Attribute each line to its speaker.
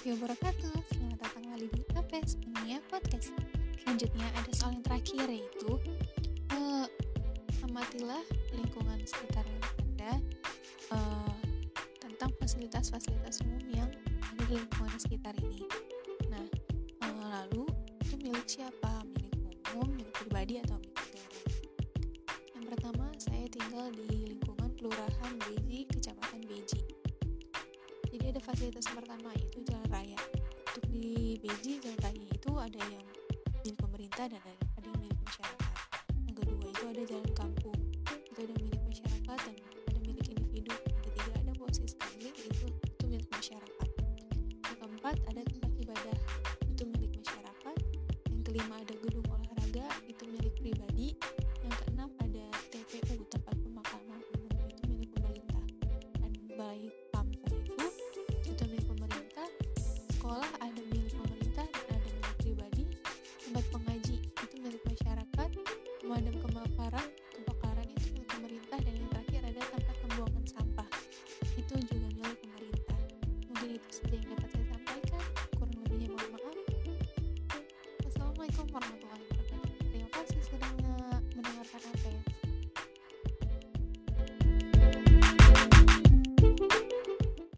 Speaker 1: warahmatullahi wabarakatuh Selamat datang kembali di Tapes Dunia Podcast Selanjutnya ada soal yang terakhir yaitu uh, Amatilah lingkungan sekitar Anda uh, Tentang fasilitas-fasilitas umum yang ada di lingkungan sekitar ini Nah, uh, lalu itu milik siapa? Milik umum, milik pribadi, atau milik daerah? Yang pertama, saya tinggal di lingkungan Kelurahan Beji, Kecamatan fasilitas pertama yaitu jalan raya. Untuk di Beji, jalan raya itu ada yang milik pemerintah dan ada, yang milik masyarakat. Yang kedua itu ada jalan kampung, itu ada milik masyarakat dan ada milik individu. Yang ketiga ada posisi publik itu itu milik masyarakat. Yang keempat ada tempat ibadah itu milik masyarakat. Yang kelima ada